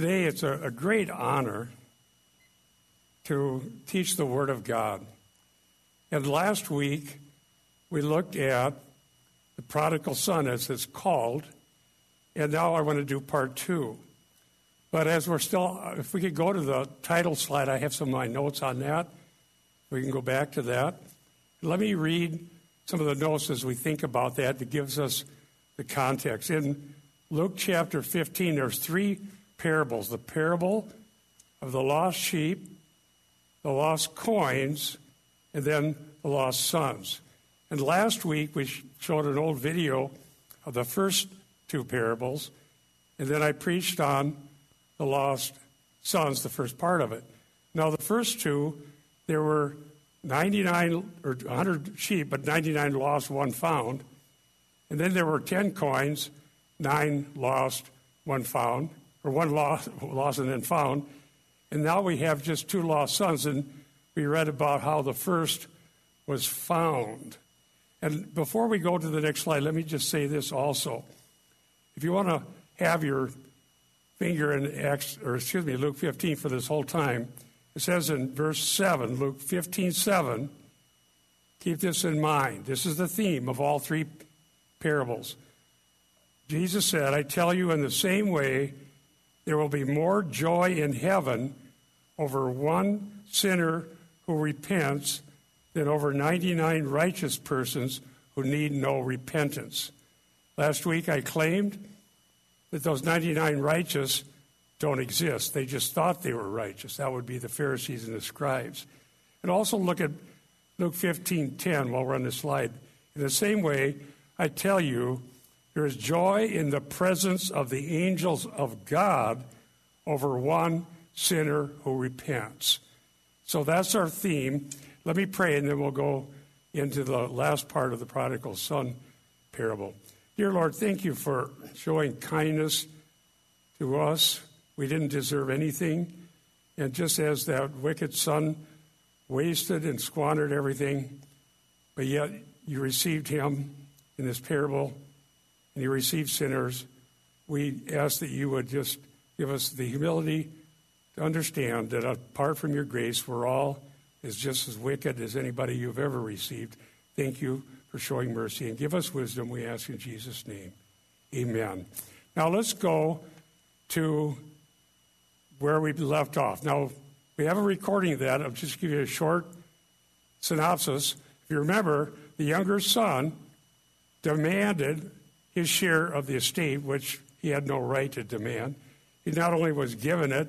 Today, it's a, a great honor to teach the Word of God. And last week, we looked at the prodigal son, as it's called, and now I want to do part two. But as we're still, if we could go to the title slide, I have some of my notes on that. We can go back to that. Let me read some of the notes as we think about that that gives us the context. In Luke chapter 15, there's three parables the parable of the lost sheep, the lost coins, and then the lost sons. And last week we showed an old video of the first two parables, and then I preached on the lost sons, the first part of it. Now, the first two, there were 99 or 100 sheep, but 99 lost, one found. And then there were 10 coins, nine lost, one found or one lost, lost and then found. And now we have just two lost sons, and we read about how the first was found. And before we go to the next slide, let me just say this also. If you want to have your finger in Acts, or excuse me, Luke 15 for this whole time, it says in verse 7, Luke 15 7, keep this in mind. This is the theme of all three parables. Jesus said, I tell you in the same way, there will be more joy in heaven over one sinner who repents than over 99 righteous persons who need no repentance. Last week I claimed that those 99 righteous don't exist. They just thought they were righteous. That would be the Pharisees and the scribes. And also look at Luke 15:10 while we're on the slide. In the same way, I tell you, there is joy in the presence of the angels of God over one sinner who repents. So that's our theme. Let me pray, and then we'll go into the last part of the prodigal son parable. Dear Lord, thank you for showing kindness to us. We didn't deserve anything. And just as that wicked son wasted and squandered everything, but yet you received him in this parable and you receive sinners, we ask that you would just give us the humility to understand that apart from your grace, we're all as just as wicked as anybody you've ever received. Thank you for showing mercy and give us wisdom, we ask in Jesus' name. Amen. Now let's go to where we left off. Now, we have a recording of that. I'll just give you a short synopsis. If you remember, the younger son demanded his share of the estate, which he had no right to demand. He not only was given it,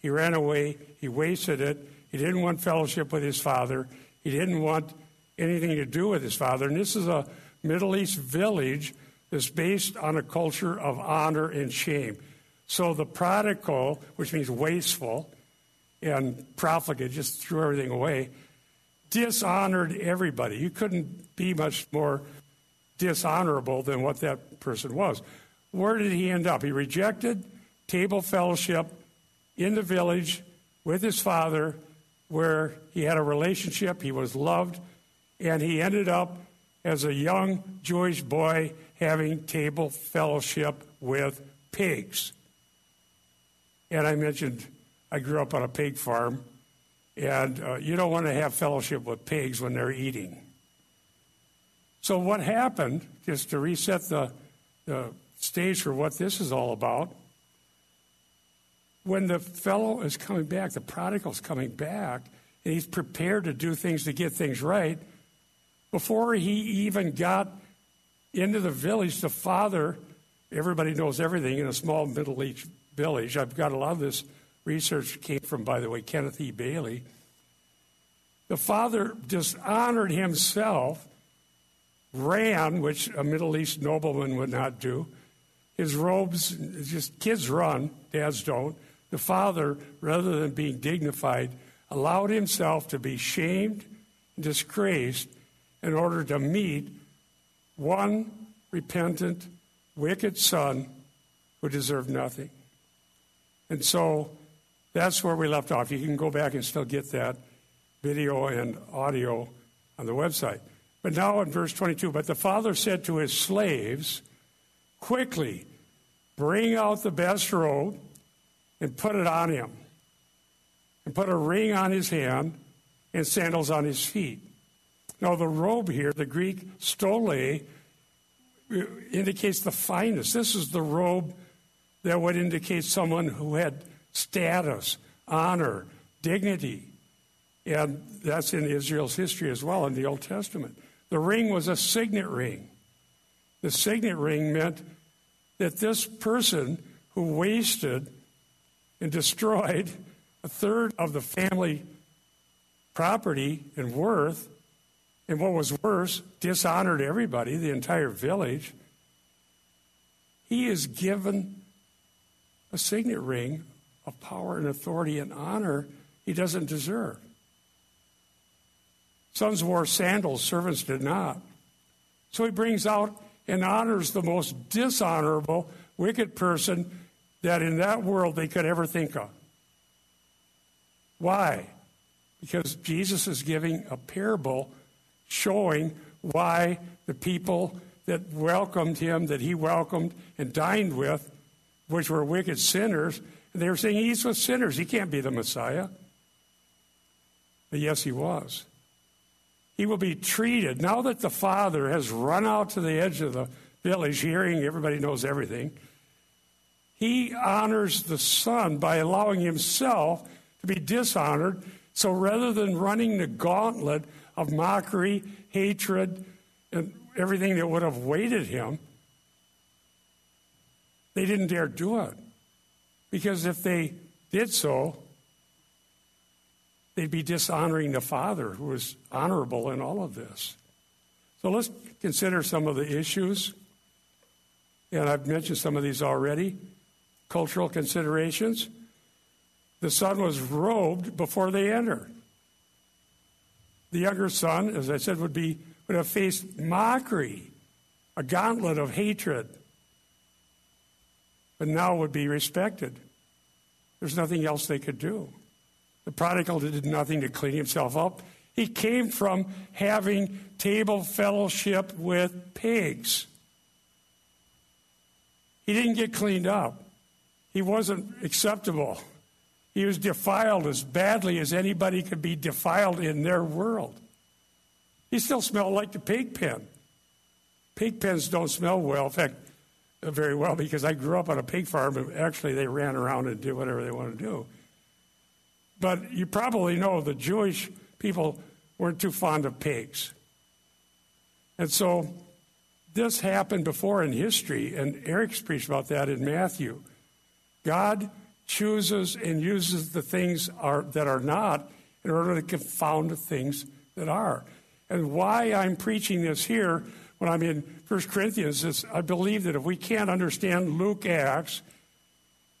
he ran away, he wasted it, he didn't want fellowship with his father, he didn't want anything to do with his father. And this is a Middle East village that's based on a culture of honor and shame. So the prodigal, which means wasteful and profligate, just threw everything away, dishonored everybody. You couldn't be much more dishonorable than what that person was. Where did he end up? He rejected table fellowship in the village with his father, where he had a relationship, he was loved, and he ended up as a young Jewish boy having table fellowship with pigs. And I mentioned I grew up on a pig farm, and uh, you don't want to have fellowship with pigs when they're eating. So, what happened, just to reset the, the stage for what this is all about, when the fellow is coming back, the prodigal's coming back, and he's prepared to do things to get things right, before he even got into the village, the father, everybody knows everything in a small Middle East village. I've got a lot of this research came from, by the way, Kenneth E. Bailey. The father dishonored himself ran, which a Middle East nobleman would not do. His robes, just kids run, dads don't. The father, rather than being dignified, allowed himself to be shamed and disgraced in order to meet one repentant, wicked son who deserved nothing. And so that's where we left off. You can go back and still get that video and audio on the website. But now in verse 22, but the father said to his slaves, Quickly, bring out the best robe and put it on him, and put a ring on his hand and sandals on his feet. Now, the robe here, the Greek stole, uh, indicates the finest. This is the robe that would indicate someone who had status, honor, dignity. And that's in Israel's history as well in the Old Testament. The ring was a signet ring. The signet ring meant that this person who wasted and destroyed a third of the family property and worth, and what was worse, dishonored everybody, the entire village, he is given a signet ring of power and authority and honor he doesn't deserve. Sons wore sandals, servants did not. So he brings out and honors the most dishonorable, wicked person that in that world they could ever think of. Why? Because Jesus is giving a parable showing why the people that welcomed him, that he welcomed and dined with, which were wicked sinners, and they were saying he's with sinners. He can't be the Messiah. But yes, he was. He will be treated, now that the father has run out to the edge of the village, hearing everybody knows everything, he honors the son by allowing himself to be dishonored. So rather than running the gauntlet of mockery, hatred, and everything that would have waited him, they didn't dare do it. Because if they did so, they'd be dishonoring the Father, who was honorable in all of this. So let's consider some of the issues. And I've mentioned some of these already. Cultural considerations. The son was robed before they entered. The younger son, as I said, would be would have faced mockery, a gauntlet of hatred, but now would be respected. There's nothing else they could do. The prodigal did nothing to clean himself up. He came from having table fellowship with pigs. He didn't get cleaned up. He wasn't acceptable. He was defiled as badly as anybody could be defiled in their world. He still smelled like the pig pen. Pig pens don't smell well. In fact, very well because I grew up on a pig farm and actually they ran around and did whatever they wanted to do. But you probably know the Jewish people weren't too fond of pigs. And so this happened before in history, and Eric's preached about that in Matthew. God chooses and uses the things are, that are not in order to confound the things that are. And why I'm preaching this here when I'm in 1 Corinthians is I believe that if we can't understand Luke Acts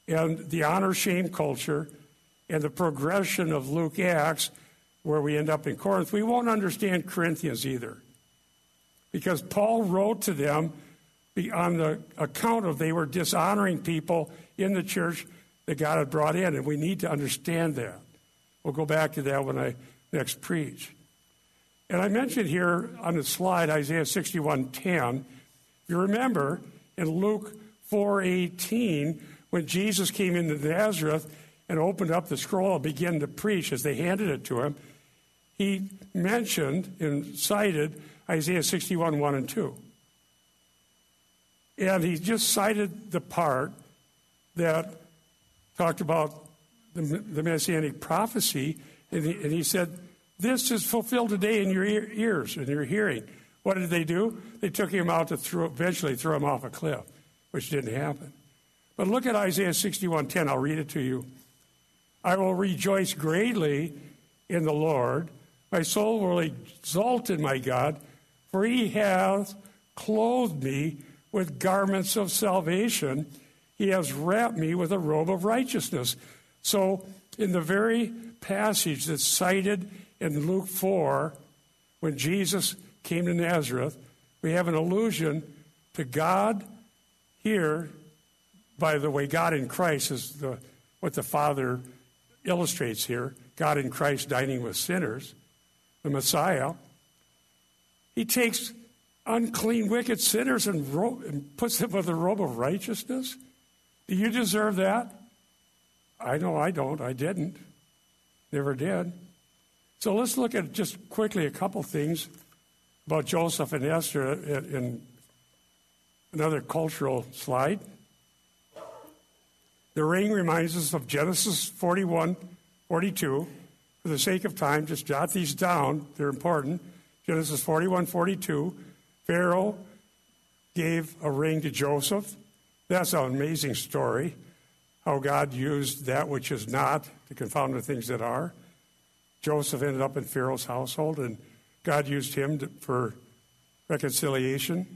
and the honor shame culture and the progression of Luke Acts, where we end up in Corinth, we won't understand Corinthians either. Because Paul wrote to them on the account of they were dishonoring people in the church that God had brought in, and we need to understand that. We'll go back to that when I next preach. And I mentioned here on the slide Isaiah 61:10. If you remember in Luke 4:18, when Jesus came into Nazareth and opened up the scroll and began to preach as they handed it to him, he mentioned and cited Isaiah 61, 1 and 2. And he just cited the part that talked about the, the messianic prophecy, and he, and he, said, This is fulfilled today in your ears, in your hearing. What did they do? They took him out to throw, eventually throw him off a cliff, which didn't happen. But look at Isaiah 61:10. I'll read it to you. I will rejoice greatly in the Lord. My soul will exult in my God, for he has clothed me with garments of salvation. He has wrapped me with a robe of righteousness. So, in the very passage that's cited in Luke 4, when Jesus came to Nazareth, we have an allusion to God here. By the way, God in Christ is the, what the Father illustrates here God in Christ dining with sinners, the Messiah. He takes unclean, wicked sinners and, ro- and puts them with a robe of righteousness. Do you deserve that? I know I don't. I didn't. Never did. So let's look at just quickly a couple things about Joseph and Esther in another cultural slide. The ring reminds us of Genesis 41, 42. For the sake of time, just jot these down. They're important. Genesis 41, 42. Pharaoh gave a ring to Joseph. That's an amazing story. How God used that which is not to confound the things that are. Joseph ended up in Pharaoh's household, and God used him to, for reconciliation.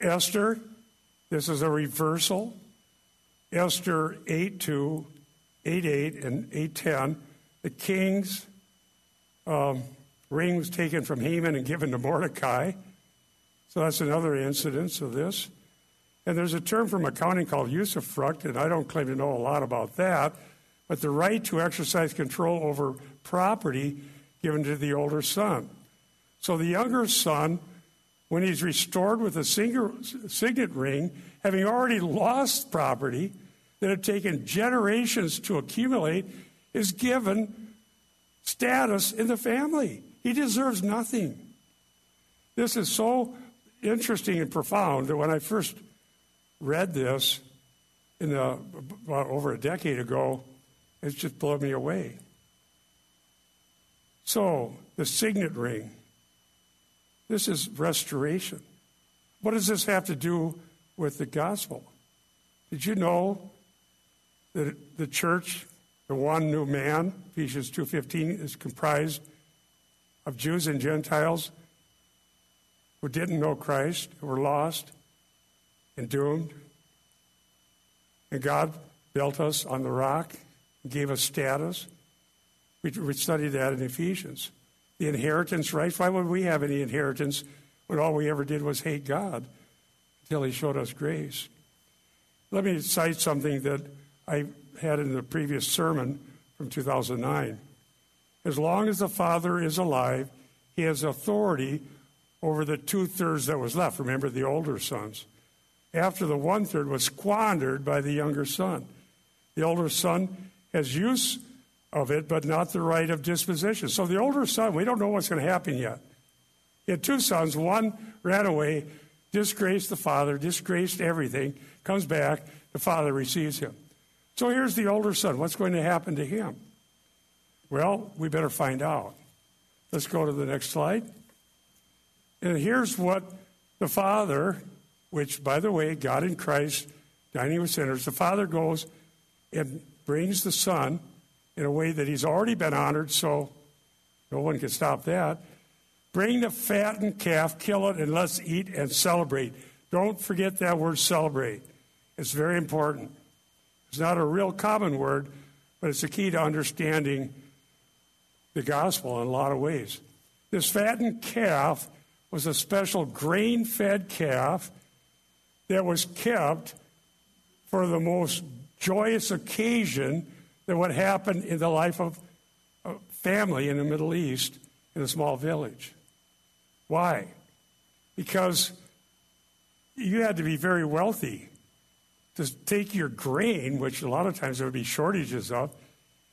Esther, this is a reversal. Esther 8 2, 8 8, and 8 10. The king's um, ring was taken from Haman and given to Mordecai. So that's another incidence of this. And there's a term from accounting called usufruct, and I don't claim to know a lot about that, but the right to exercise control over property given to the older son. So the younger son, when he's restored with a signet ring, having already lost property that had taken generations to accumulate, is given status in the family. He deserves nothing. This is so interesting and profound that when I first read this in the, about over a decade ago, it just blew me away. So, the signet ring. This is restoration. What does this have to do with the gospel? Did you know that the church, the one new man, Ephesians 2:15 is comprised of Jews and Gentiles who didn't know Christ, who were lost and doomed. And God built us on the rock, gave us status. We, we studied that in Ephesians. The inheritance rights. Why would we have any inheritance when all we ever did was hate God until He showed us grace? Let me cite something that I had in the previous sermon from 2009. As long as the Father is alive, He has authority over the two thirds that was left. Remember the older sons. After the one third was squandered by the younger son. The older son has use of it, but not the right of disposition. So the older son, we don't know what's going to happen yet. He had two sons. One ran away, disgraced the father, disgraced everything, comes back, the father receives him. So here's the older son. What's going to happen to him? Well, we better find out. Let's go to the next slide. And here's what the Father, which, by the way, God in Christ, dining with sinners, the Father goes and brings the Son in a way that he's already been honored, so no one can stop that. Bring the fattened calf, kill it, and let's eat and celebrate. Don't forget that word celebrate. It's very important. It's not a real common word, but it's a key to understanding the gospel in a lot of ways. This fattened calf was a special grain fed calf that was kept for the most joyous occasion that would happen in the life of a family in the Middle East in a small village. Why? Because you had to be very wealthy to take your grain, which a lot of times there would be shortages of,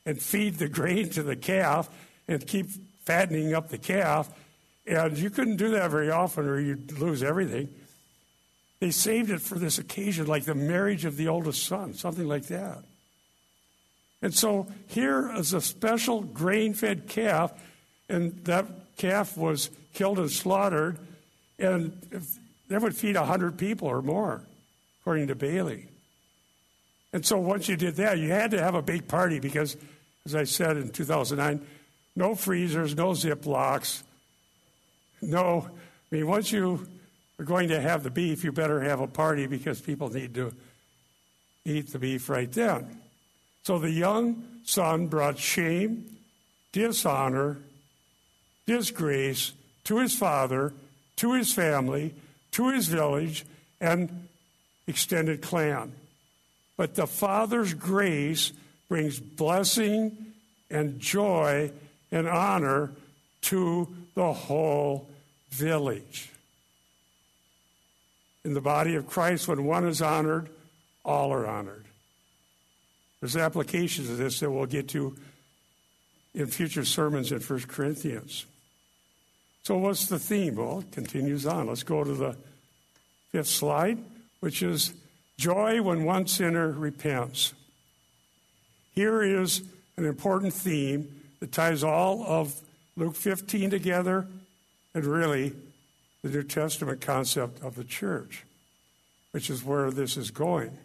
and feed the grain to the calf and keep fattening up the calf and you couldn't do that very often or you'd lose everything. They saved it for this occasion, like the marriage of the oldest son, something like that. And so here is a special grain fed calf, and that calf was killed and slaughtered, and that would feed 100 people or more, according to Bailey. And so once you did that, you had to have a big party because, as I said in 2009, no freezers, no Ziplocs, no, I mean, once you are going to have the beef, you better have a party because people need to eat the beef right then. So the young son brought shame, dishonor, disgrace to his father, to his family, to his village, and extended clan. But the father's grace brings blessing and joy and honor to the whole village. In the body of Christ, when one is honored, all are honored. There's applications of this that we'll get to in future sermons in 1 Corinthians. So, what's the theme? Well, it continues on. Let's go to the fifth slide, which is joy when one sinner repents. Here is an important theme that ties all of Luke 15 together and really the New Testament concept of the church, which is where this is going.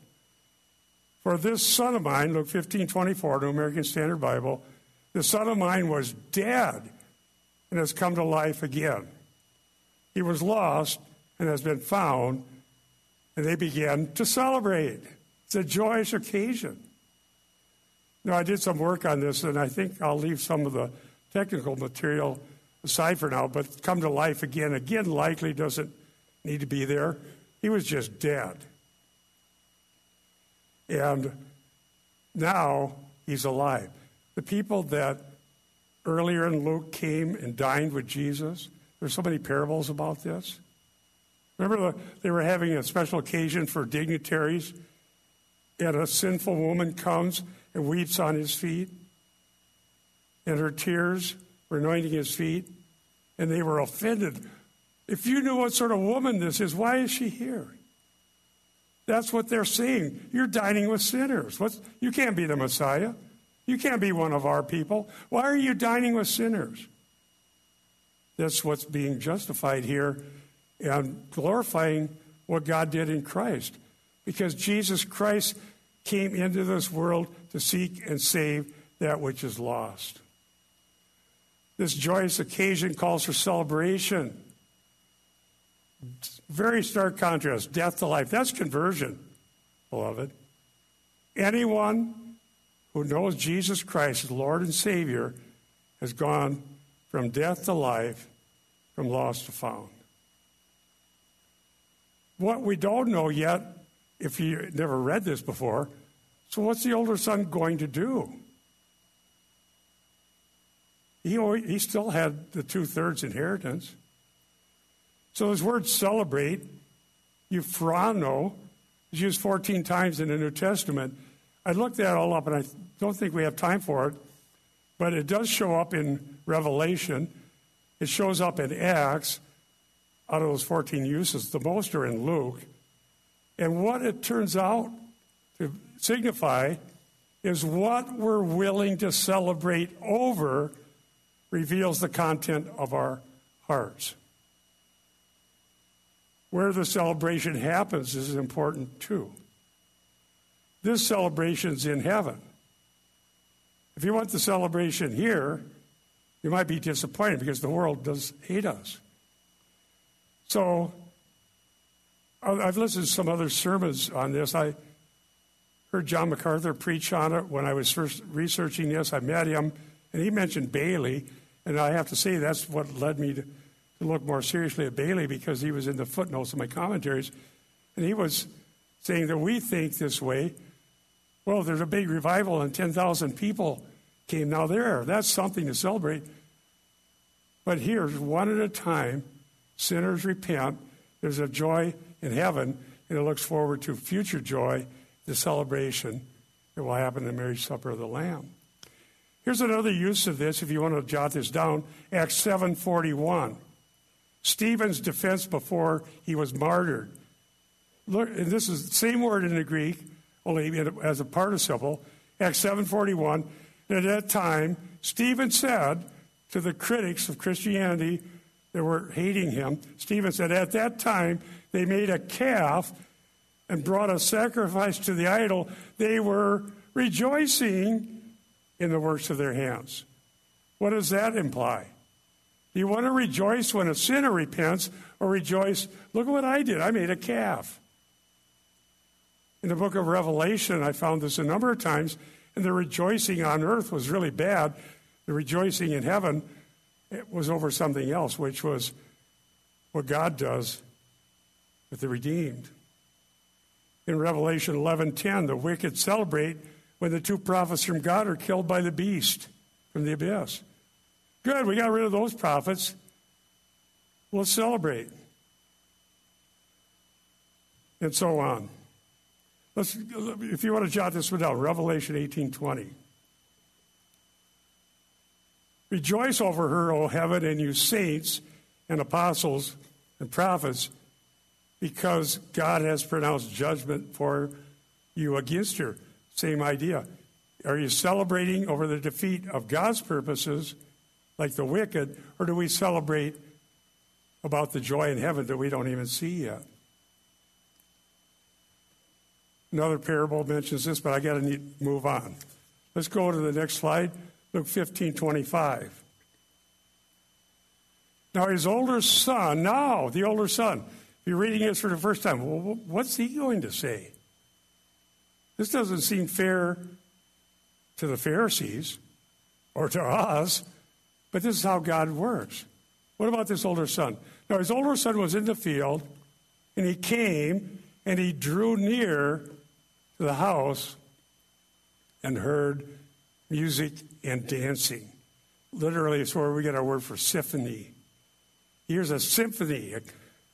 For this son of mine, Luke 15 24, New American Standard Bible, the son of mine was dead and has come to life again. He was lost and has been found, and they began to celebrate. It's a joyous occasion. Now, I did some work on this, and I think I'll leave some of the technical material aside for now, but come to life again. Again, likely doesn't need to be there. He was just dead. And now he's alive. The people that earlier in Luke came and dined with Jesus, there's so many parables about this. Remember, the, they were having a special occasion for dignitaries, and a sinful woman comes and weeps on his feet, and her tears were anointing his feet, and they were offended. If you knew what sort of woman this is, why is she here? That's what they're seeing. You're dining with sinners. What's, you can't be the Messiah. You can't be one of our people. Why are you dining with sinners? That's what's being justified here and glorifying what God did in Christ. Because Jesus Christ came into this world to seek and save that which is lost. This joyous occasion calls for celebration. Very stark contrast death to life. That's conversion, beloved. Anyone who knows Jesus Christ as Lord and Savior has gone from death to life, from lost to found. What we don't know yet, if you never read this before, so what's the older son going to do? He, he still had the two thirds inheritance. So his word celebrate, euphrano, is used 14 times in the New Testament. I looked that all up, and I don't think we have time for it, but it does show up in Revelation. It shows up in Acts. Out of those 14 uses, the most are in Luke. And what it turns out to signify is what we're willing to celebrate over reveals the content of our hearts. Where the celebration happens is important too. This celebration's in heaven. If you want the celebration here, you might be disappointed because the world does hate us. So, I've listened to some other sermons on this. I heard John MacArthur preach on it when I was first researching this. I met him, and he mentioned Bailey. And I have to say, that's what led me to, look more seriously at Bailey because he was in the footnotes of my commentaries. And he was saying that we think this way. Well, there's a big revival and 10,000 people came. Now, there, that's something to celebrate. But here's one at a time sinners repent. There's a joy in heaven, and it looks forward to future joy, the celebration that will happen in the marriage supper of the Lamb. Here's another use of this, if you want to jot this down Acts 7:41. Stephen's defense before he was martyred. Look, and this is the same word in the Greek, only as a participle. Acts 7:41. At that time, Stephen said to the critics of Christianity that were hating him, Stephen said, At that time, they made a calf and brought a sacrifice to the idol. They were rejoicing in the works of their hands. What does that imply? You want to rejoice when a sinner repents or rejoice? Look at what I did. I made a calf. In the book of Revelation, I found this a number of times, and the rejoicing on earth was really bad. The rejoicing in heaven was over something else, which was what God does with the redeemed. In Revelation 11:10, the wicked celebrate when the two prophets from God are killed by the beast from the abyss. Good, we got rid of those prophets. We'll celebrate. And so on. Let's, if you want to jot this one down, Revelation 18:20. Rejoice over her, O heaven, and you saints and apostles and prophets, because God has pronounced judgment for you against her. Same idea. Are you celebrating over the defeat of God's purposes, like the wicked, or do we celebrate about the joy in heaven that we don't even see yet? Another parable mentions this, but I got to move on. Let's go to the next slide, Luke 15 25. Now, his older son, now the older son, if you're reading this for the first time, well, what's he going to say? This doesn't seem fair to the Pharisees or to us, but this is how God works. What about this older son? Now, his older son was in the field, and he came and he drew near to the house and heard music and dancing. Literally, it's where we get our word for symphony. Here's a symphony,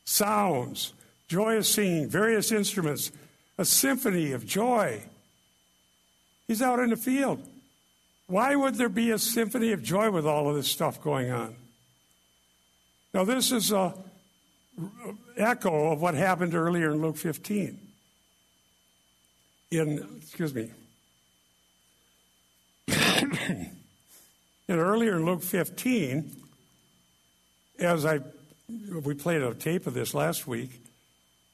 sounds, joyous singing, various instruments, a symphony of joy. He's out in the field. Why would there be a symphony of joy with all of this stuff going on? Now, this is a echo of what happened earlier in Luke 15. In, excuse me. and earlier in Luke 15, as I, we played a tape of this last week,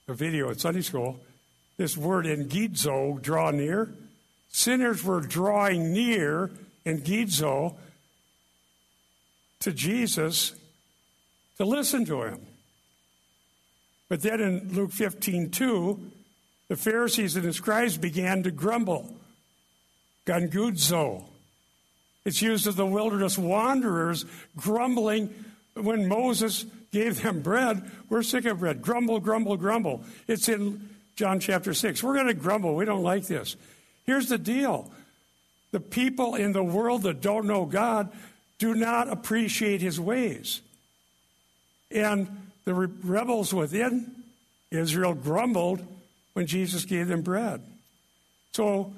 a video at Sunday school, this word engizo, draw near, sinners were drawing near engizo to Jesus to listen to him. But then in Luke 15, 2, the Pharisees and the scribes began to grumble. Gungudzo. It's used of the wilderness wanderers grumbling when Moses gave them bread, we're sick of bread. Grumble, grumble, grumble. It's in John chapter 6. We're going to grumble. We don't like this. Here's the deal the people in the world that don't know God do not appreciate his ways. And the rebels within Israel grumbled when Jesus gave them bread. So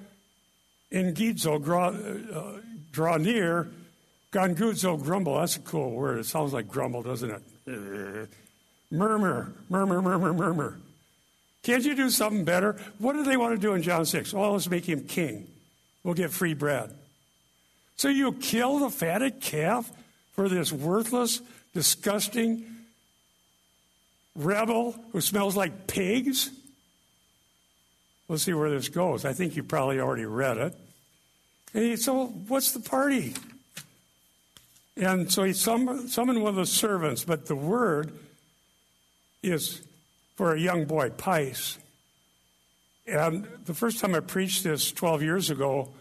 engizo, draw, uh, draw near, Gongudzo grumble, that's a cool word. It sounds like grumble, doesn't it? Murmur, murmur, murmur, murmur. Can't you do something better? What do they want to do in John 6? Oh, let's make him king. We'll get free bread. So you kill the fatted calf for this worthless, disgusting rebel who smells like pigs? We'll see where this goes. I think you probably already read it. And he, so what's the party? And so he summoned one of the servants, but the word is for a young boy, pais. And the first time I preached this 12 years ago,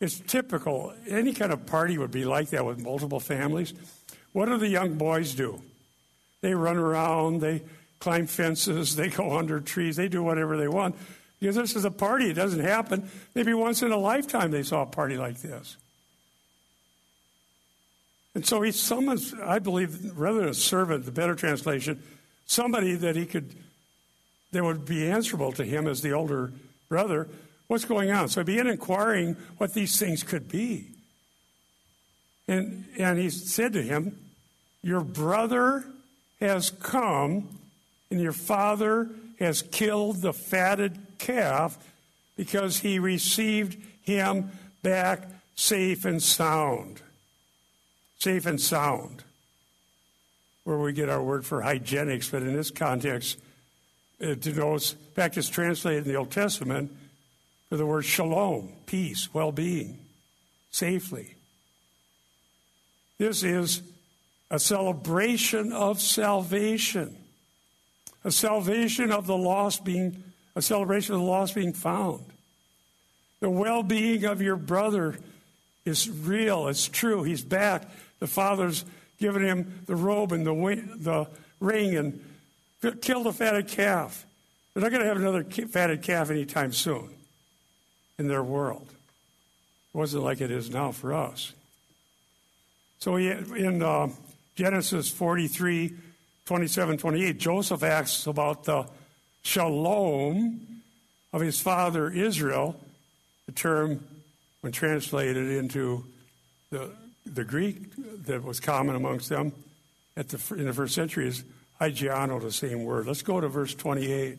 it's typical. Any kind of party would be like that with multiple families. What do the young boys do? They run around, they climb fences, they go under trees, they do whatever they want. Because this is a party, it doesn't happen. Maybe once in a lifetime they saw a party like this. And so he summons, I believe, rather than a servant, the better translation, somebody that he could, that would be answerable to him as the older brother. What's going on? So he began inquiring what these things could be. And, and he said to him, Your brother has come, and your father has killed the fatted calf because he received him back safe and sound safe and sound, where we get our word for hygienics, but in this context, uh, it denotes, in fact, it's translated in the Old Testament for the word shalom, peace, well being, safely. This is a celebration of salvation, a salvation of the lost being, a celebration of the lost being found. The well being of your brother is real, it's true. He's back. The father's given him the robe and the, the ring and killed a fatted calf. They're not going to have another fatted calf anytime soon in their world. It wasn't like it is now for us. So in uh, Genesis 43, 27, 28, Joseph asks about the shalom of his father Israel, the term, when translated into the, the Greek that was common amongst them at the, in the first century, is hygiano, the same word. Let's go to verse 28.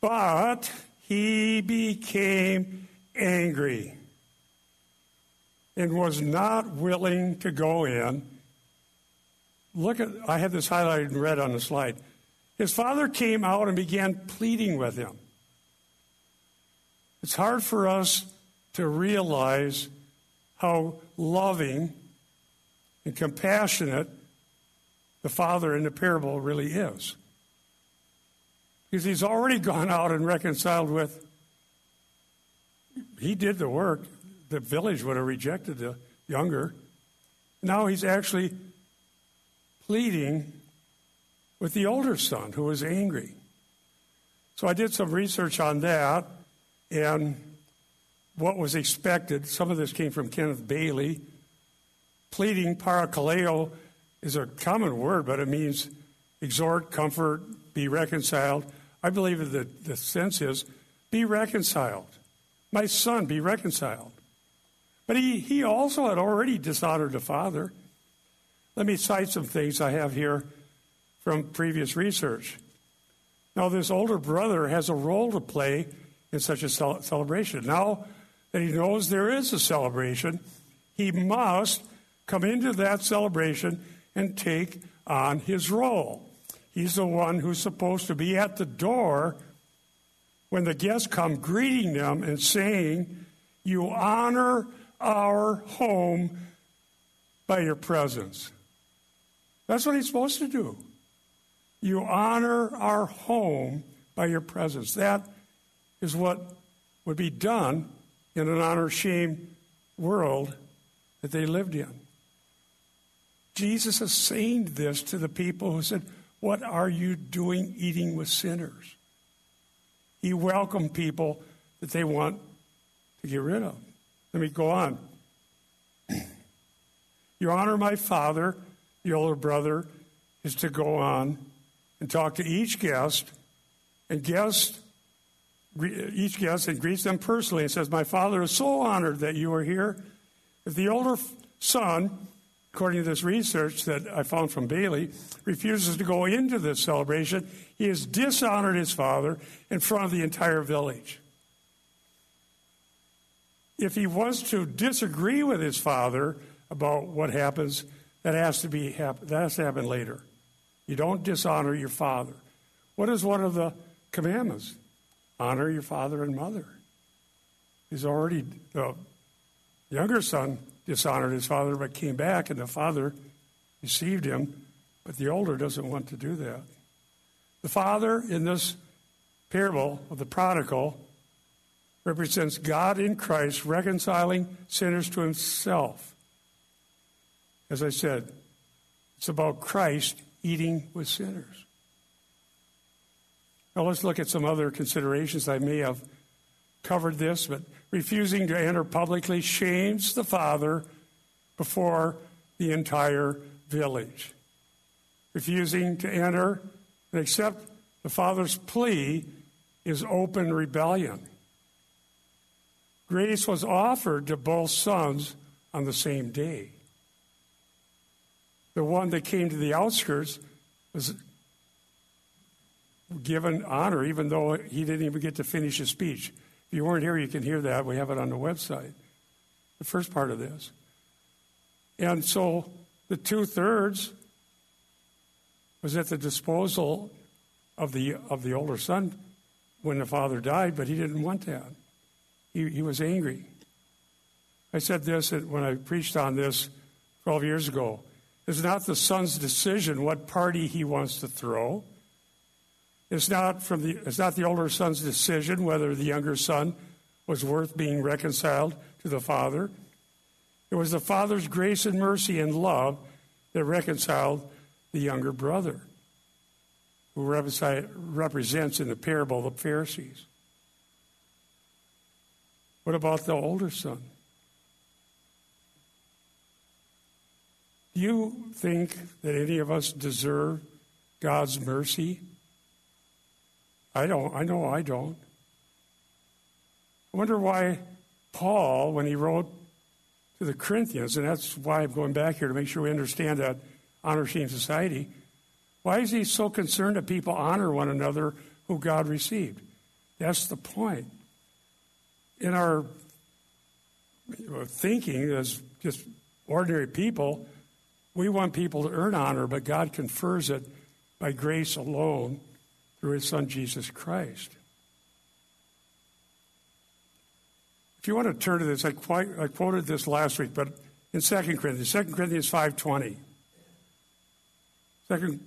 But he became angry and was not willing to go in. Look at, I have this highlighted in red on the slide. His father came out and began pleading with him. It's hard for us to realize how loving and compassionate the father in the parable really is. Because he's already gone out and reconciled with, he did the work. The village would have rejected the younger. Now he's actually pleading with the older son who was angry. So I did some research on that and what was expected. Some of this came from Kenneth Bailey. Pleading, parakaleo, is a common word, but it means exhort, comfort, be reconciled. I believe that the sense is be reconciled. My son, be reconciled. But he, he also had already dishonored the father. Let me cite some things I have here from previous research. Now, this older brother has a role to play in such a celebration. Now that he knows there is a celebration, he must come into that celebration and take on his role. He's the one who's supposed to be at the door when the guests come greeting them and saying, You honor our home by your presence. That's what he's supposed to do. You honor our home by your presence. That is what would be done in an honor shame world that they lived in. Jesus saying this to the people who said, what are you doing eating with sinners? He welcomed people that they want to get rid of. Let me go on. you honor my father, the older brother, is to go on and talk to each guest and guest each guest and greets them personally and says, My father is so honored that you are here. If the older son according to this research that I found from Bailey, refuses to go into this celebration, he has dishonored his father in front of the entire village. If he wants to disagree with his father about what happens, that has to be that has to happen later. You don't dishonor your father. What is one of the commandments? Honor your father and mother. He's already the younger son dishonored his father, but came back, and the father received him. But the older doesn't want to do that. The father in this parable of the prodigal represents God in Christ reconciling sinners to himself. As I said, it's about Christ eating with sinners. Now let's look at some other considerations. I may have covered this, but refusing to enter publicly shames the father before the entire village. Refusing to enter and accept the father's plea is open rebellion. Grace was offered to both sons on the same day. The one that came to the outskirts was given honor, even though he didn't even get to finish his speech. If you weren't here, you can hear that. We have it on the website. The first part of this. And so the two thirds was at the disposal of the of the older son when the father died, but he didn't want that. He, he was angry. I said this when I preached on this 12 years ago. It's not the son's decision what party he wants to throw. It's not, from the, it's not the older son's decision whether the younger son was worth being reconciled to the father. It was the father's grace and mercy and love that reconciled the younger brother, who represents in the parable the Pharisees. What about the older son? Do you think that any of us deserve God's mercy I don't. I know I don't. I wonder why Paul, when he wrote to the Corinthians, and that's why I'm going back here to make sure we understand that honor shame society, why is he so concerned that people honor one another who God received? That's the point. In our thinking as just ordinary people, we want people to earn honor, but God confers it by grace alone through his son Jesus Christ. If you want to turn to this, I, quite, I quoted this last week, but in 2 Corinthians, 2 Corinthians 5.20. 2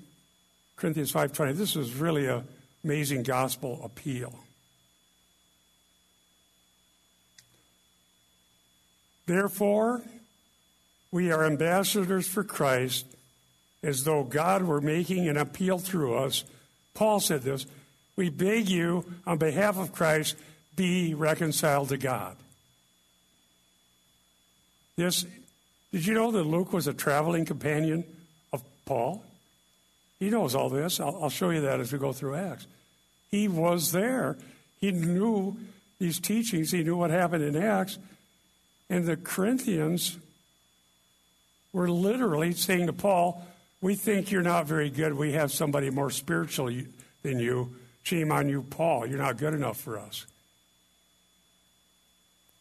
Corinthians 5.20, this is really an amazing gospel appeal. Therefore, we are ambassadors for Christ as though God were making an appeal through us. Paul said this We beg you, on behalf of Christ, be reconciled to God. This, did you know that Luke was a traveling companion of Paul? He knows all this. I'll, I'll show you that as we go through Acts. He was there. He knew these teachings, he knew what happened in Acts. And the Corinthians were literally saying to Paul, We think you're not very good. We have somebody more spiritual than you. Shame on you, Paul. You're not good enough for us.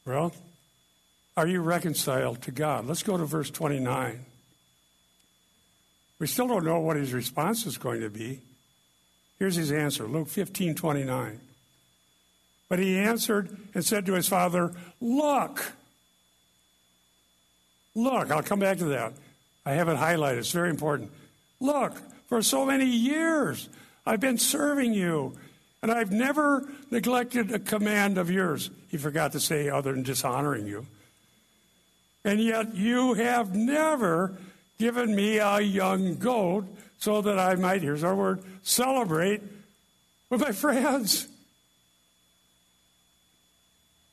Well, are you reconciled to God? Let's go to verse 29. We still don't know what his response is going to be. Here's his answer Luke 15 29. But he answered and said to his father, Look, look, I'll come back to that. I have it highlighted, it's very important. Look, for so many years I've been serving you, and I've never neglected a command of yours. He forgot to say, other than dishonoring you. And yet you have never given me a young goat so that I might, here's our word, celebrate with my friends.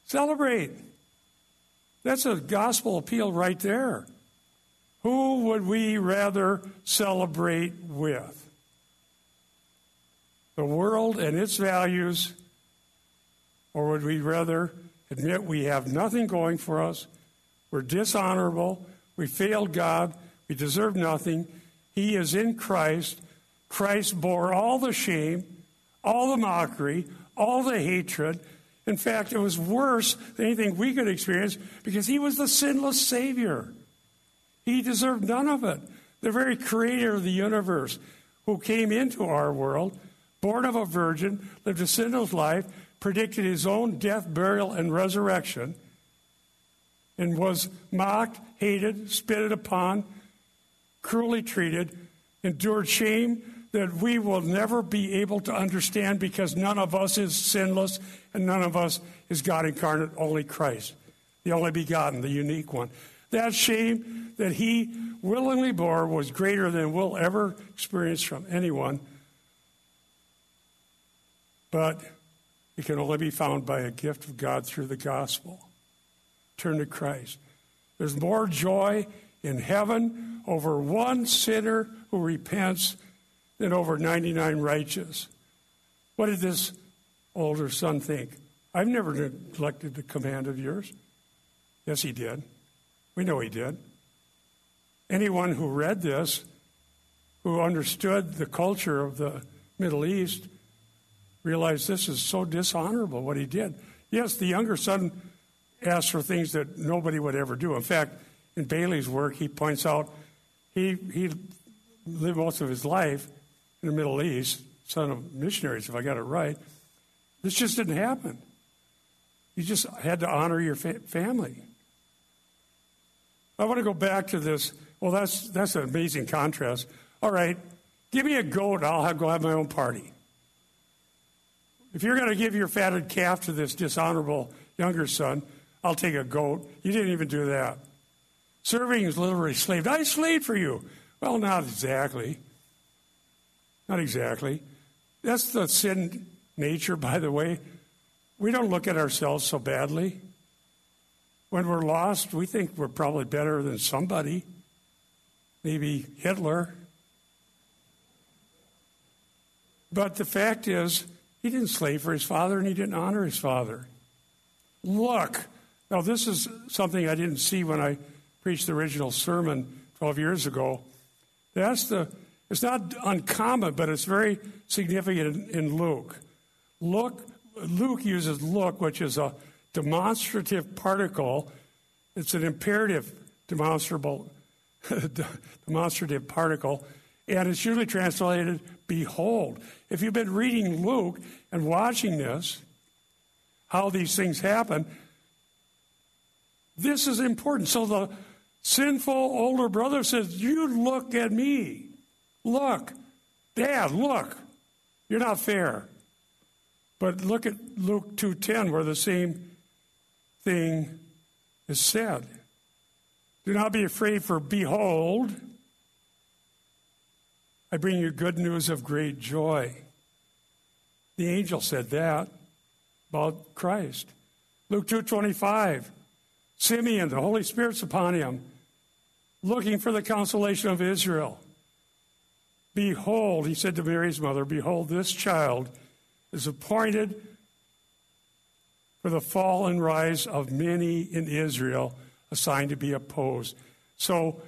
Celebrate. That's a gospel appeal right there. Who would we rather celebrate with? The world and its values, or would we rather admit we have nothing going for us? We're dishonorable. We failed God. We deserve nothing. He is in Christ. Christ bore all the shame, all the mockery, all the hatred. In fact, it was worse than anything we could experience because he was the sinless Savior. He deserved none of it. The very creator of the universe who came into our world, born of a virgin, lived a sinless life, predicted his own death, burial, and resurrection, and was mocked, hated, spitted upon, cruelly treated, endured shame that we will never be able to understand because none of us is sinless and none of us is God incarnate, only Christ, the only begotten, the unique one. That shame that he willingly bore was greater than we'll ever experience from anyone. But it can only be found by a gift of God through the gospel. Turn to Christ. There's more joy in heaven over one sinner who repents than over 99 righteous. What did this older son think? I've never neglected the command of yours. Yes, he did. We know he did. Anyone who read this, who understood the culture of the Middle East, realized this is so dishonorable what he did. Yes, the younger son asked for things that nobody would ever do. In fact, in Bailey's work, he points out he, he lived most of his life in the Middle East, son of missionaries, if I got it right. This just didn't happen. You just had to honor your fa- family. I want to go back to this. Well, that's, that's an amazing contrast. All right, give me a goat, I'll have, go have my own party. If you're going to give your fatted calf to this dishonorable younger son, I'll take a goat. You didn't even do that. Serving is literally slave. I slaved for you. Well, not exactly. Not exactly. That's the sin nature, by the way. We don't look at ourselves so badly. When we're lost, we think we're probably better than somebody, maybe Hitler. But the fact is, He didn't slave for his father and he didn't honor his father. Look. Now, this is something I didn't see when I preached the original sermon 12 years ago. That's the, it's not uncommon, but it's very significant in, in Luke. Look, Luke uses look, which is a demonstrative particle. It's an imperative demonstrable demonstrative particle, and it's usually translated behold. If you've been reading Luke and watching this, how these things happen, this is important. So the sinful older brother says, You look at me. Look. Dad, look. You're not fair. But look at Luke 2:10 where the same thing is said. Do not be afraid for behold I bring you good news of great joy. The angel said that about Christ. Luke 2:25 Simeon the Holy Spirit's upon him looking for the consolation of Israel. Behold, he said to Mary's mother, behold this child is appointed for the fall and rise of many in Israel, assigned to be opposed. So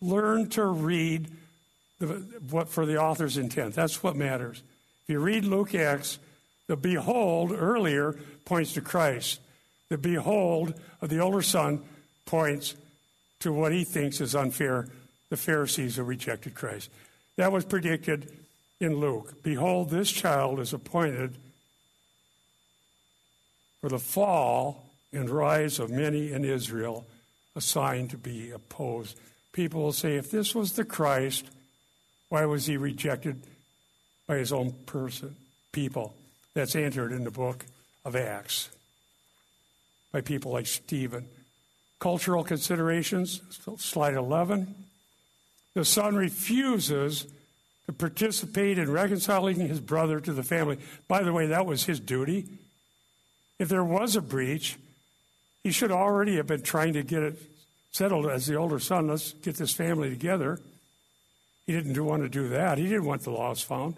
learn to read the, what for the author's intent. That's what matters. If you read Luke Acts, the behold earlier points to Christ. The behold of the older son points to what he thinks is unfair, the Pharisees who rejected Christ. That was predicted in Luke. Behold, this child is appointed for the fall and rise of many in Israel, assigned to be opposed. People will say, if this was the Christ, why was he rejected by his own person, people? That's entered in the book of Acts by people like Stephen. Cultural considerations, slide 11. The son refuses to participate in reconciling his brother to the family. By the way, that was his duty. If there was a breach, he should already have been trying to get it settled as the older son. Let's get this family together. He didn't want to do that. He didn't want the lost found.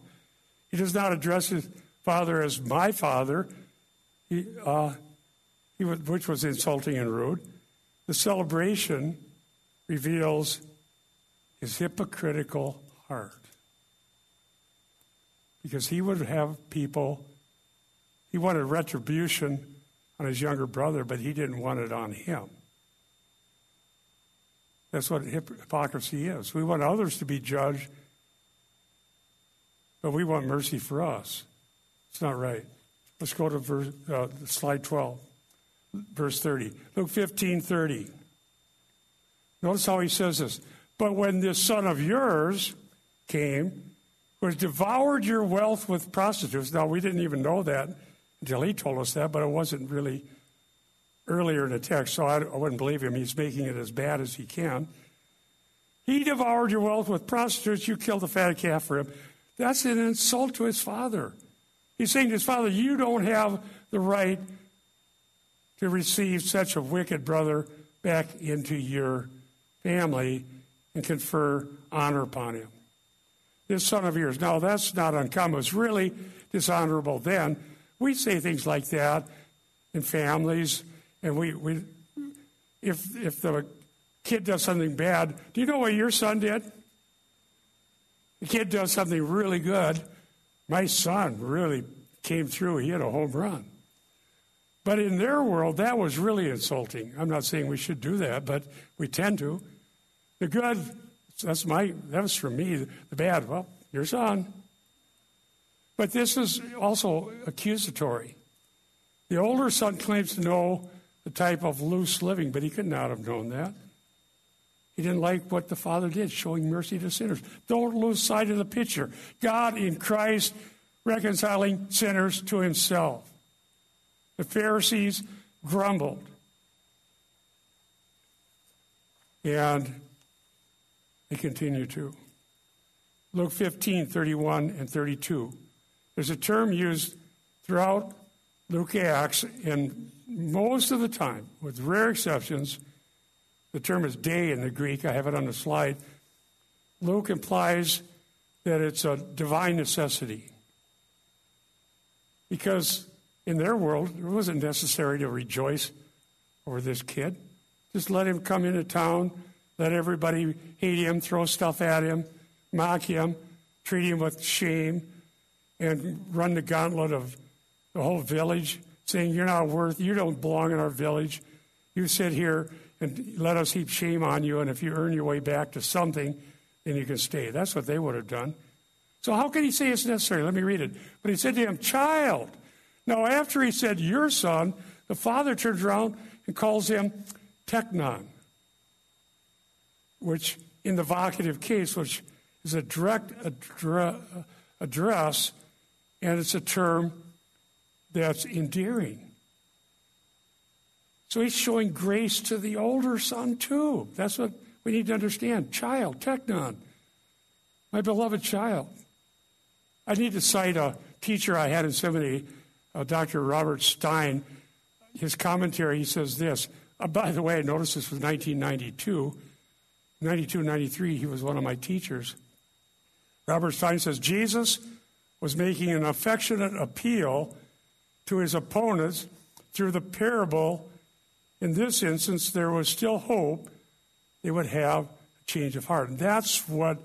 He does not address his father as my father, he, uh, he, which was insulting and rude. The celebration reveals his hypocritical heart. Because he would have people, he wanted retribution on his younger brother, but he didn't want it on him. That's what hypocrisy is. We want others to be judged, but we want mercy for us. It's not right. Let's go to verse, uh, slide 12, verse 30. Luke 15 30. Notice how he says this. But when this son of yours came, who has devoured your wealth with prostitutes. Now, we didn't even know that until he told us that, but it wasn't really earlier in the text, so I, I wouldn't believe him. He's making it as bad as he can. He devoured your wealth with prostitutes. You killed the fatted calf for him. That's an insult to his father. He's saying to his father, You don't have the right to receive such a wicked brother back into your family and confer honor upon him. This son of yours. Now, that's not uncommon. It's really dishonorable then. We say things like that in families and we, we if, if the kid does something bad, do you know what your son did? The kid does something really good. My son really came through. He had a home run. But in their world, that was really insulting. I'm not saying we should do that, but we tend to. The good, that's my, that was from me. The bad, well, your son. But this is also accusatory. The older son claims to know the type of loose living, but he could not have known that. He didn't like what the Father did, showing mercy to sinners. Don't lose sight of the picture. God in Christ reconciling sinners to himself. The Pharisees grumbled. And they continue to. Luke 15, 31 and 32. There's a term used throughout Luke Acts and most of the time, with rare exceptions, the term is dei in the Greek. I have it on the slide. Luke implies that it's a divine necessity. Because in their world, it wasn't necessary to rejoice over this kid. Just let him come into town, let everybody hate him, throw stuff at him, mock him, treat him with shame, and run the gauntlet of the whole village, saying, You're not worth, you don't belong in our village. You sit here and let us heap shame on you, and if you earn your way back to something, then you can stay. That's what they would have done. So, how can he say it's necessary? Let me read it. But he said to him, Child. Now, after he said, Your son, the father turns around and calls him teknon, which in the vocative case, which is a direct address, and it's a term that's endearing. So he's showing grace to the older son, too. That's what we need to understand. Child, teknon, my beloved child. I need to cite a teacher I had in seminary, uh, Dr. Robert Stein. His commentary, he says this. Uh, by the way, I noticed this was 1992. 92, 93, he was one of my teachers. Robert Stein says Jesus was making an affectionate appeal to his opponents through the parable. In this instance, there was still hope they would have a change of heart. And that's what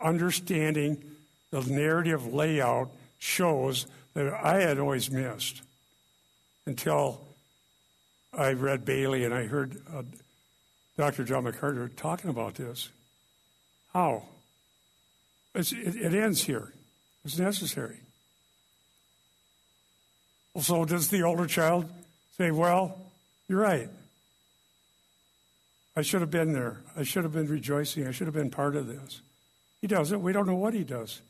understanding the narrative layout shows that I had always missed until I read Bailey and I heard uh, Dr. John MacArthur talking about this. How? It, it ends here. It's necessary. So does the older child say, Well, you're right. I should have been there. I should have been rejoicing. I should have been part of this. He doesn't. We don't know what he does.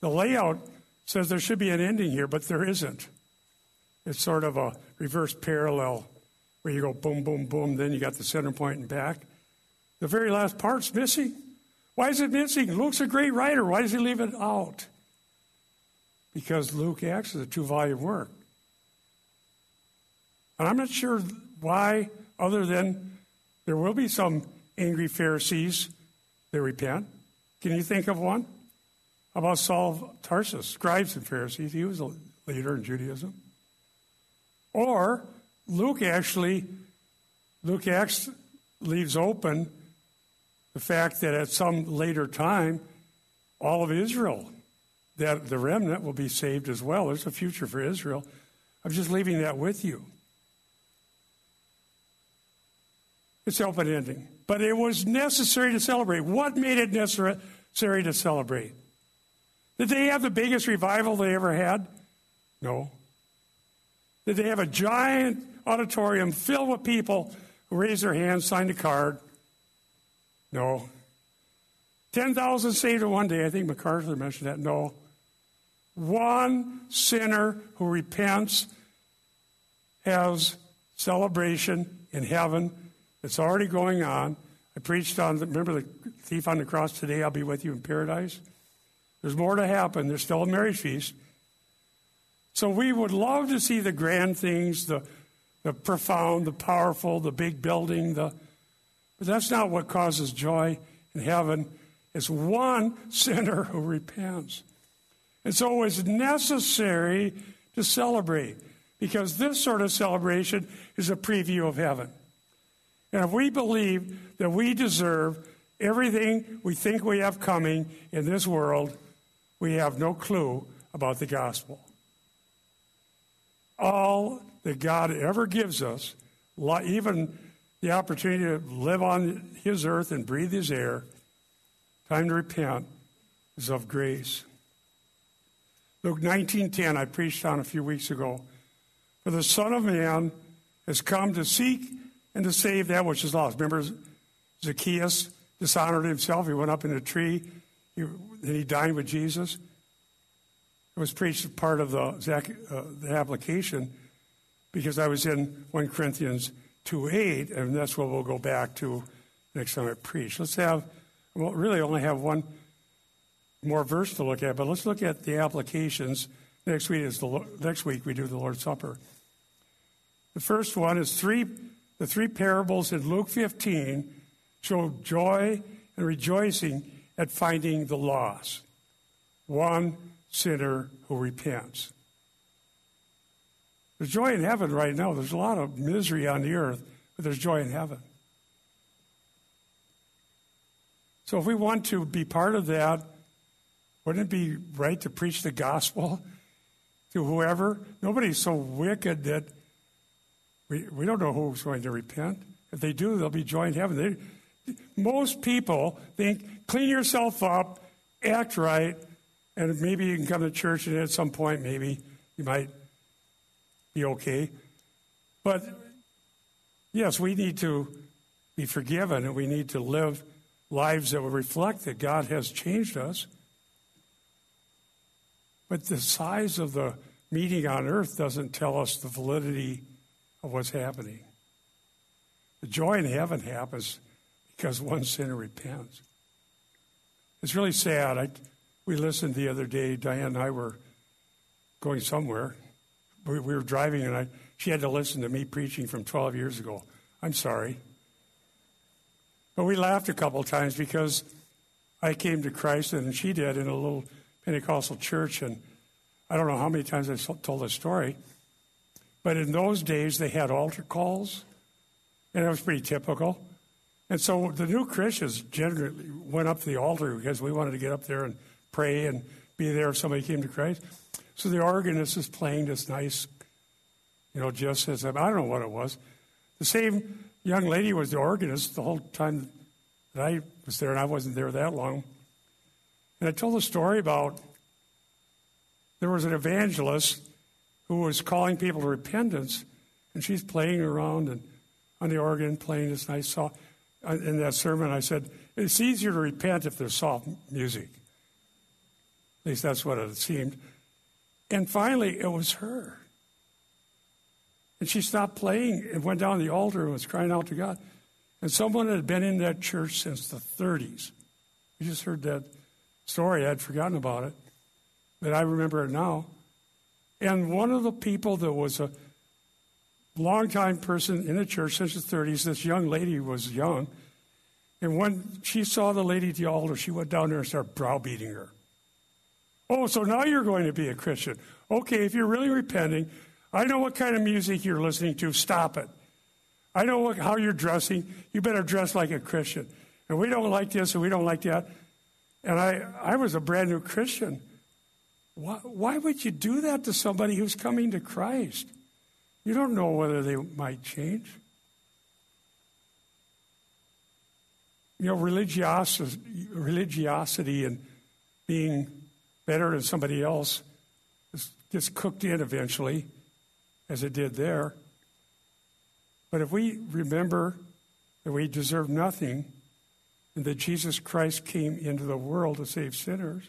The layout says there should be an ending here, but there isn't. It's sort of a reverse parallel where you go boom, boom, boom, then you got the center point and back. The very last part's missing. Why is it missing? Luke's a great writer. Why does he leave it out? Because Luke Acts is a two volume work. And I'm not sure why, other than there will be some angry Pharisees that repent. Can you think of one? How about Saul of Tarsus, scribes and Pharisees? He was a leader in Judaism. Or Luke actually, Luke Acts leaves open the fact that at some later time, all of Israel, that the remnant will be saved as well. There's a future for Israel. I'm just leaving that with you. It's open ending. But it was necessary to celebrate. What made it necessary to celebrate? Did they have the biggest revival they ever had? No. Did they have a giant auditorium filled with people who raised their hands, signed a card? No. 10,000 saved in one day. I think MacArthur mentioned that. No. One sinner who repents has celebration in heaven. It's already going on. I preached on, remember the thief on the cross today? I'll be with you in paradise. There's more to happen. There's still a marriage feast. So we would love to see the grand things, the, the profound, the powerful, the big building, the, but that's not what causes joy in heaven. It's one sinner who repents. And always necessary to celebrate because this sort of celebration is a preview of heaven. And if we believe that we deserve everything we think we have coming in this world, we have no clue about the gospel. All that God ever gives us, even the opportunity to live on His earth and breathe His air, time to repent, is of grace. Luke 19:10 I preached on a few weeks ago. For the Son of Man has come to seek and to save that which is lost. Remember Zacchaeus dishonored himself. He went up in a tree he, he dined with Jesus. It was preached part of the, uh, the application because I was in 1 Corinthians 2 8, and that's what we'll go back to next time I preach. Let's have, we'll really only have one more verse to look at, but let's look at the applications. Next week is the next week we do the Lord's Supper. The first one is three the three parables in Luke 15 show joy and rejoicing at finding the lost. One sinner who repents. There's joy in heaven right now. There's a lot of misery on the earth, but there's joy in heaven. So if we want to be part of that, wouldn't it be right to preach the gospel to whoever? Nobody's so wicked that we, we don't know who's going to repent. If they do, they'll be joined in heaven. They, most people think clean yourself up, act right, and maybe you can come to church and at some point maybe you might be okay. But yes, we need to be forgiven and we need to live lives that will reflect that God has changed us. But the size of the meeting on earth doesn't tell us the validity of what's happening. The joy in heaven happens because one sinner repents. It's really sad. I, we listened the other day, Diane and I were going somewhere. We, we were driving, and I, she had to listen to me preaching from 12 years ago. I'm sorry. But we laughed a couple times because I came to Christ and she did in a little Pentecostal church. And I don't know how many times I've told this story. But in those days, they had altar calls, and it was pretty typical. And so the new Christians generally went up to the altar because we wanted to get up there and pray and be there if somebody came to Christ. So the organist is playing this nice, you know, just as I don't know what it was. The same young lady was the organist the whole time that I was there, and I wasn't there that long. And I told a story about there was an evangelist who was calling people to repentance, and she's playing around and on the organ, playing this nice song. In that sermon, I said, It's easier to repent if there's soft music. At least that's what it seemed. And finally, it was her. And she stopped playing and went down the altar and was crying out to God. And someone had been in that church since the 30s. I just heard that story. I'd forgotten about it. But I remember it now. And one of the people that was a longtime person in the church since the 30s, this young lady was young. And when she saw the lady at the altar, she went down there and started browbeating her. Oh, so now you're going to be a Christian. Okay, if you're really repenting, I know what kind of music you're listening to. Stop it. I know what, how you're dressing. You better dress like a Christian. And we don't like this and we don't like that. And I, I was a brand new Christian. Why, why would you do that to somebody who's coming to Christ? You don't know whether they might change. You know, religiosity, religiosity and being better than somebody else gets cooked in eventually as it did there. But if we remember that we deserve nothing and that Jesus Christ came into the world to save sinners,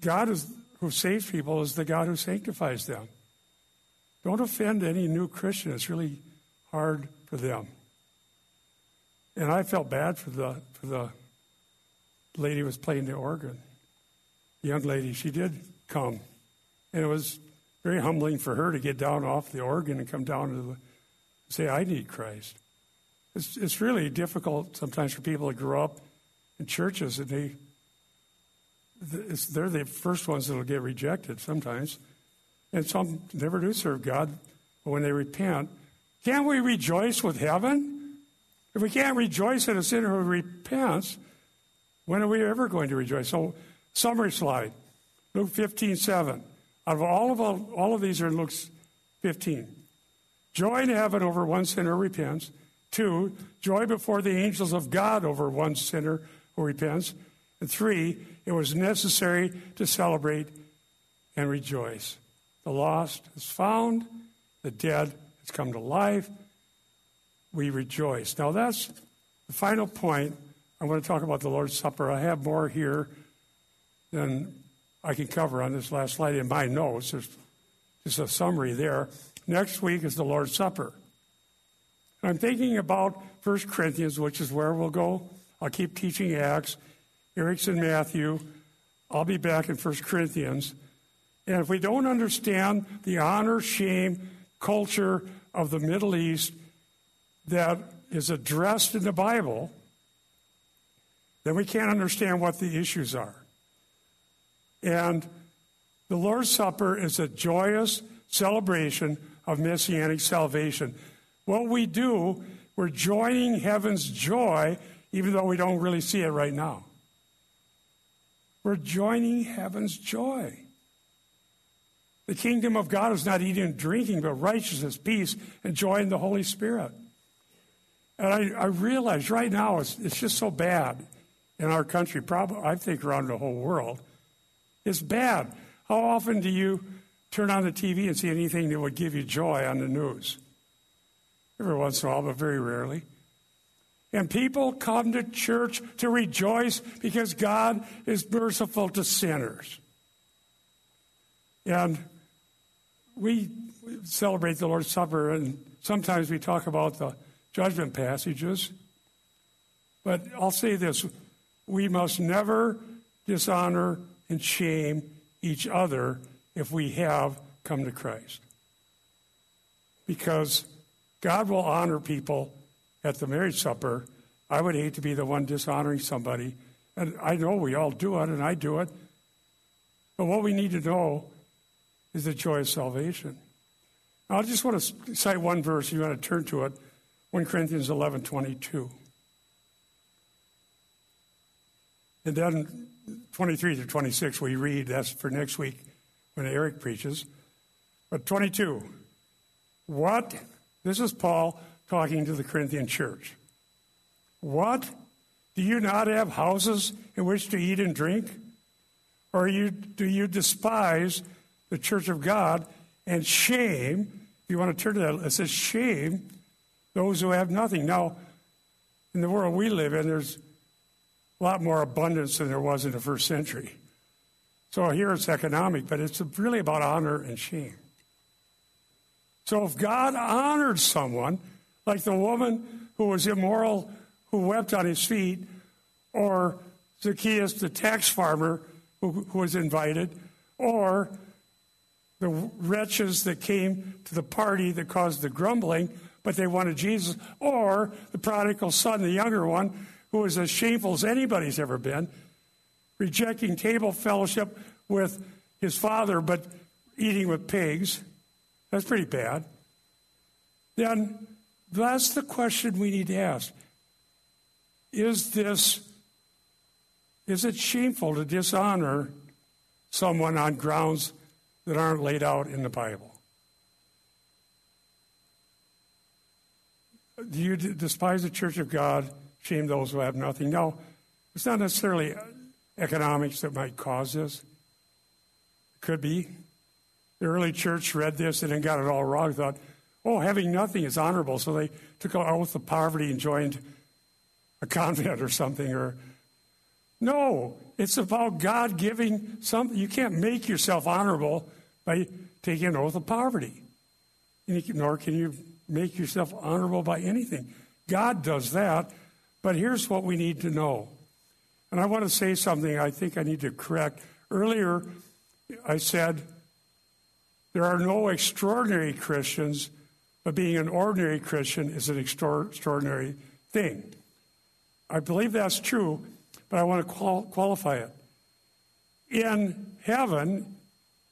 God is, who saves people is the God who sanctifies them. Don't offend any new Christian. It's really hard for them. And I felt bad for the for the lady who was playing the organ. The young lady, she did come. And it was very humbling for her to get down off the organ and come down to the, say, I need Christ. It's, it's really difficult sometimes for people to grow up in churches and they, they're the first ones that will get rejected sometimes. And some never do serve God, but when they repent, can't we rejoice with heaven? If we can't rejoice in a sinner who repents, when are we ever going to rejoice? So, summary slide Luke 15 7. Out of all of all, all of these are in Luke 15. Joy in heaven over one sinner repents. Two, joy before the angels of God over one sinner who repents. And three, it was necessary to celebrate and rejoice. The lost is found, the dead has come to life. We rejoice. Now, that's the final point. I want to talk about the Lord's Supper. I have more here than I can cover on this last slide in my notes. There's just a summary there. Next week is the Lord's Supper. I'm thinking about 1 Corinthians, which is where we'll go. I'll keep teaching Acts. Eric's in Matthew. I'll be back in 1 Corinthians. And if we don't understand the honor, shame, culture of the Middle East that is addressed in the Bible, then we can't understand what the issues are. And the Lord's Supper is a joyous celebration of messianic salvation. What we do, we're joining heaven's joy, even though we don't really see it right now. We're joining heaven's joy. The kingdom of God is not eating and drinking, but righteousness, peace, and joy in the Holy Spirit. And I, I realize right now it's, it's just so bad in our country, probably, I think around the whole world. It's bad. How often do you turn on the TV and see anything that would give you joy on the news? Every once in a while, but very rarely. And people come to church to rejoice because God is merciful to sinners. And we celebrate the Lord's Supper, and sometimes we talk about the judgment passages. But I'll say this we must never dishonor and shame each other if we have come to Christ. Because God will honor people at the marriage supper. I would hate to be the one dishonoring somebody. And I know we all do it, and I do it. But what we need to know is the joy of salvation. Now, I just want to cite one verse. You want to turn to it 1 Corinthians 11 22. And then 23 to 26, we read, that's for next week when Eric preaches. But 22, what? This is Paul talking to the Corinthian church. What? Do you not have houses in which to eat and drink? Or you, do you despise the church of God and shame? If you want to turn to that, it says shame those who have nothing. Now, in the world we live in, there's a lot more abundance than there was in the first century. So here it's economic, but it's really about honor and shame. So if God honored someone, like the woman who was immoral, who wept on his feet, or Zacchaeus, the tax farmer who, who was invited, or the wretches that came to the party that caused the grumbling, but they wanted Jesus, or the prodigal son, the younger one, who was as shameful as anybody's ever been, rejecting table fellowship with his father, but eating with pigs. That's pretty bad. Then that's the question we need to ask. Is this, is it shameful to dishonor someone on grounds that aren't laid out in the Bible? Do you despise the church of God shame those who have nothing. No, it's not necessarily economics that might cause this. It could be. The early church read this and then got it all wrong, thought, oh, having nothing is honorable. So they took an oath of poverty and joined a convent or something. Or No, it's about God giving something. You can't make yourself honorable by taking an oath of poverty. Nor can you make yourself honorable by anything. God does that but here's what we need to know. And I want to say something I think I need to correct. Earlier, I said there are no extraordinary Christians, but being an ordinary Christian is an extraordinary thing. I believe that's true, but I want to qual- qualify it. In heaven,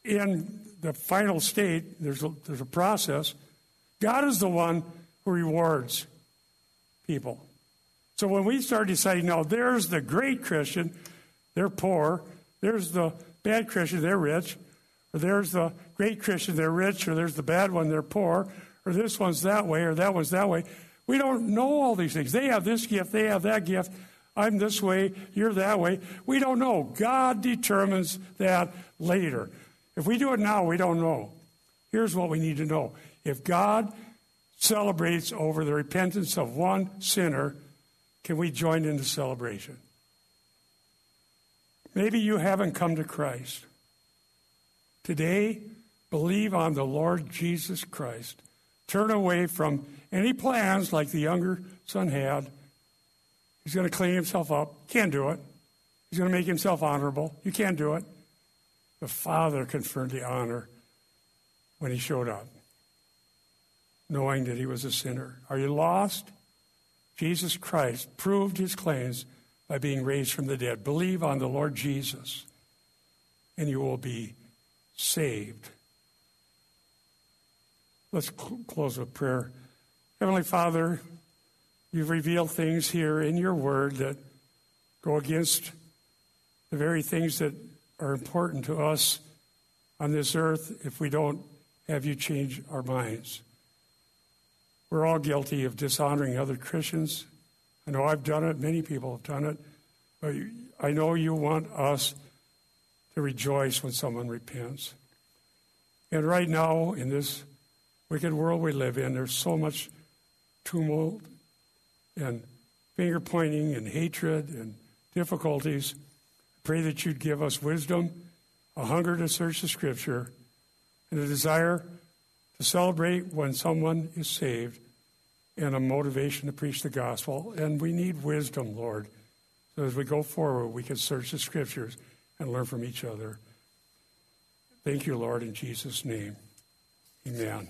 in the final state, there's a, there's a process. God is the one who rewards people. So when we start deciding, no, there's the great Christian, they're poor. There's the bad Christian, they're rich. There's the great Christian, they're rich. Or there's the bad one, they're poor. Or this one's that way, or that one's that way. We don't know all these things. They have this gift, they have that gift. I'm this way, you're that way. We don't know. God determines that later. If we do it now, we don't know. Here's what we need to know. If God celebrates over the repentance of one sinner, can we join in the celebration? Maybe you haven't come to Christ. Today, believe on the Lord Jesus Christ. Turn away from any plans like the younger son had. He's going to clean himself up. Can't do it. He's going to make himself honorable. You can't do it. The Father conferred the honor when he showed up, knowing that he was a sinner. Are you lost? Jesus Christ proved his claims by being raised from the dead. Believe on the Lord Jesus, and you will be saved. Let's cl- close with prayer. Heavenly Father, you've revealed things here in your word that go against the very things that are important to us on this earth if we don't have you change our minds. We're all guilty of dishonoring other Christians. I know I've done it, many people have done it, but I know you want us to rejoice when someone repents. And right now, in this wicked world we live in, there's so much tumult and finger pointing and hatred and difficulties. I pray that you'd give us wisdom, a hunger to search the scripture, and a desire to celebrate when someone is saved, and a motivation to preach the gospel. And we need wisdom, Lord. So as we go forward, we can search the scriptures and learn from each other. Thank you, Lord, in Jesus' name. Amen.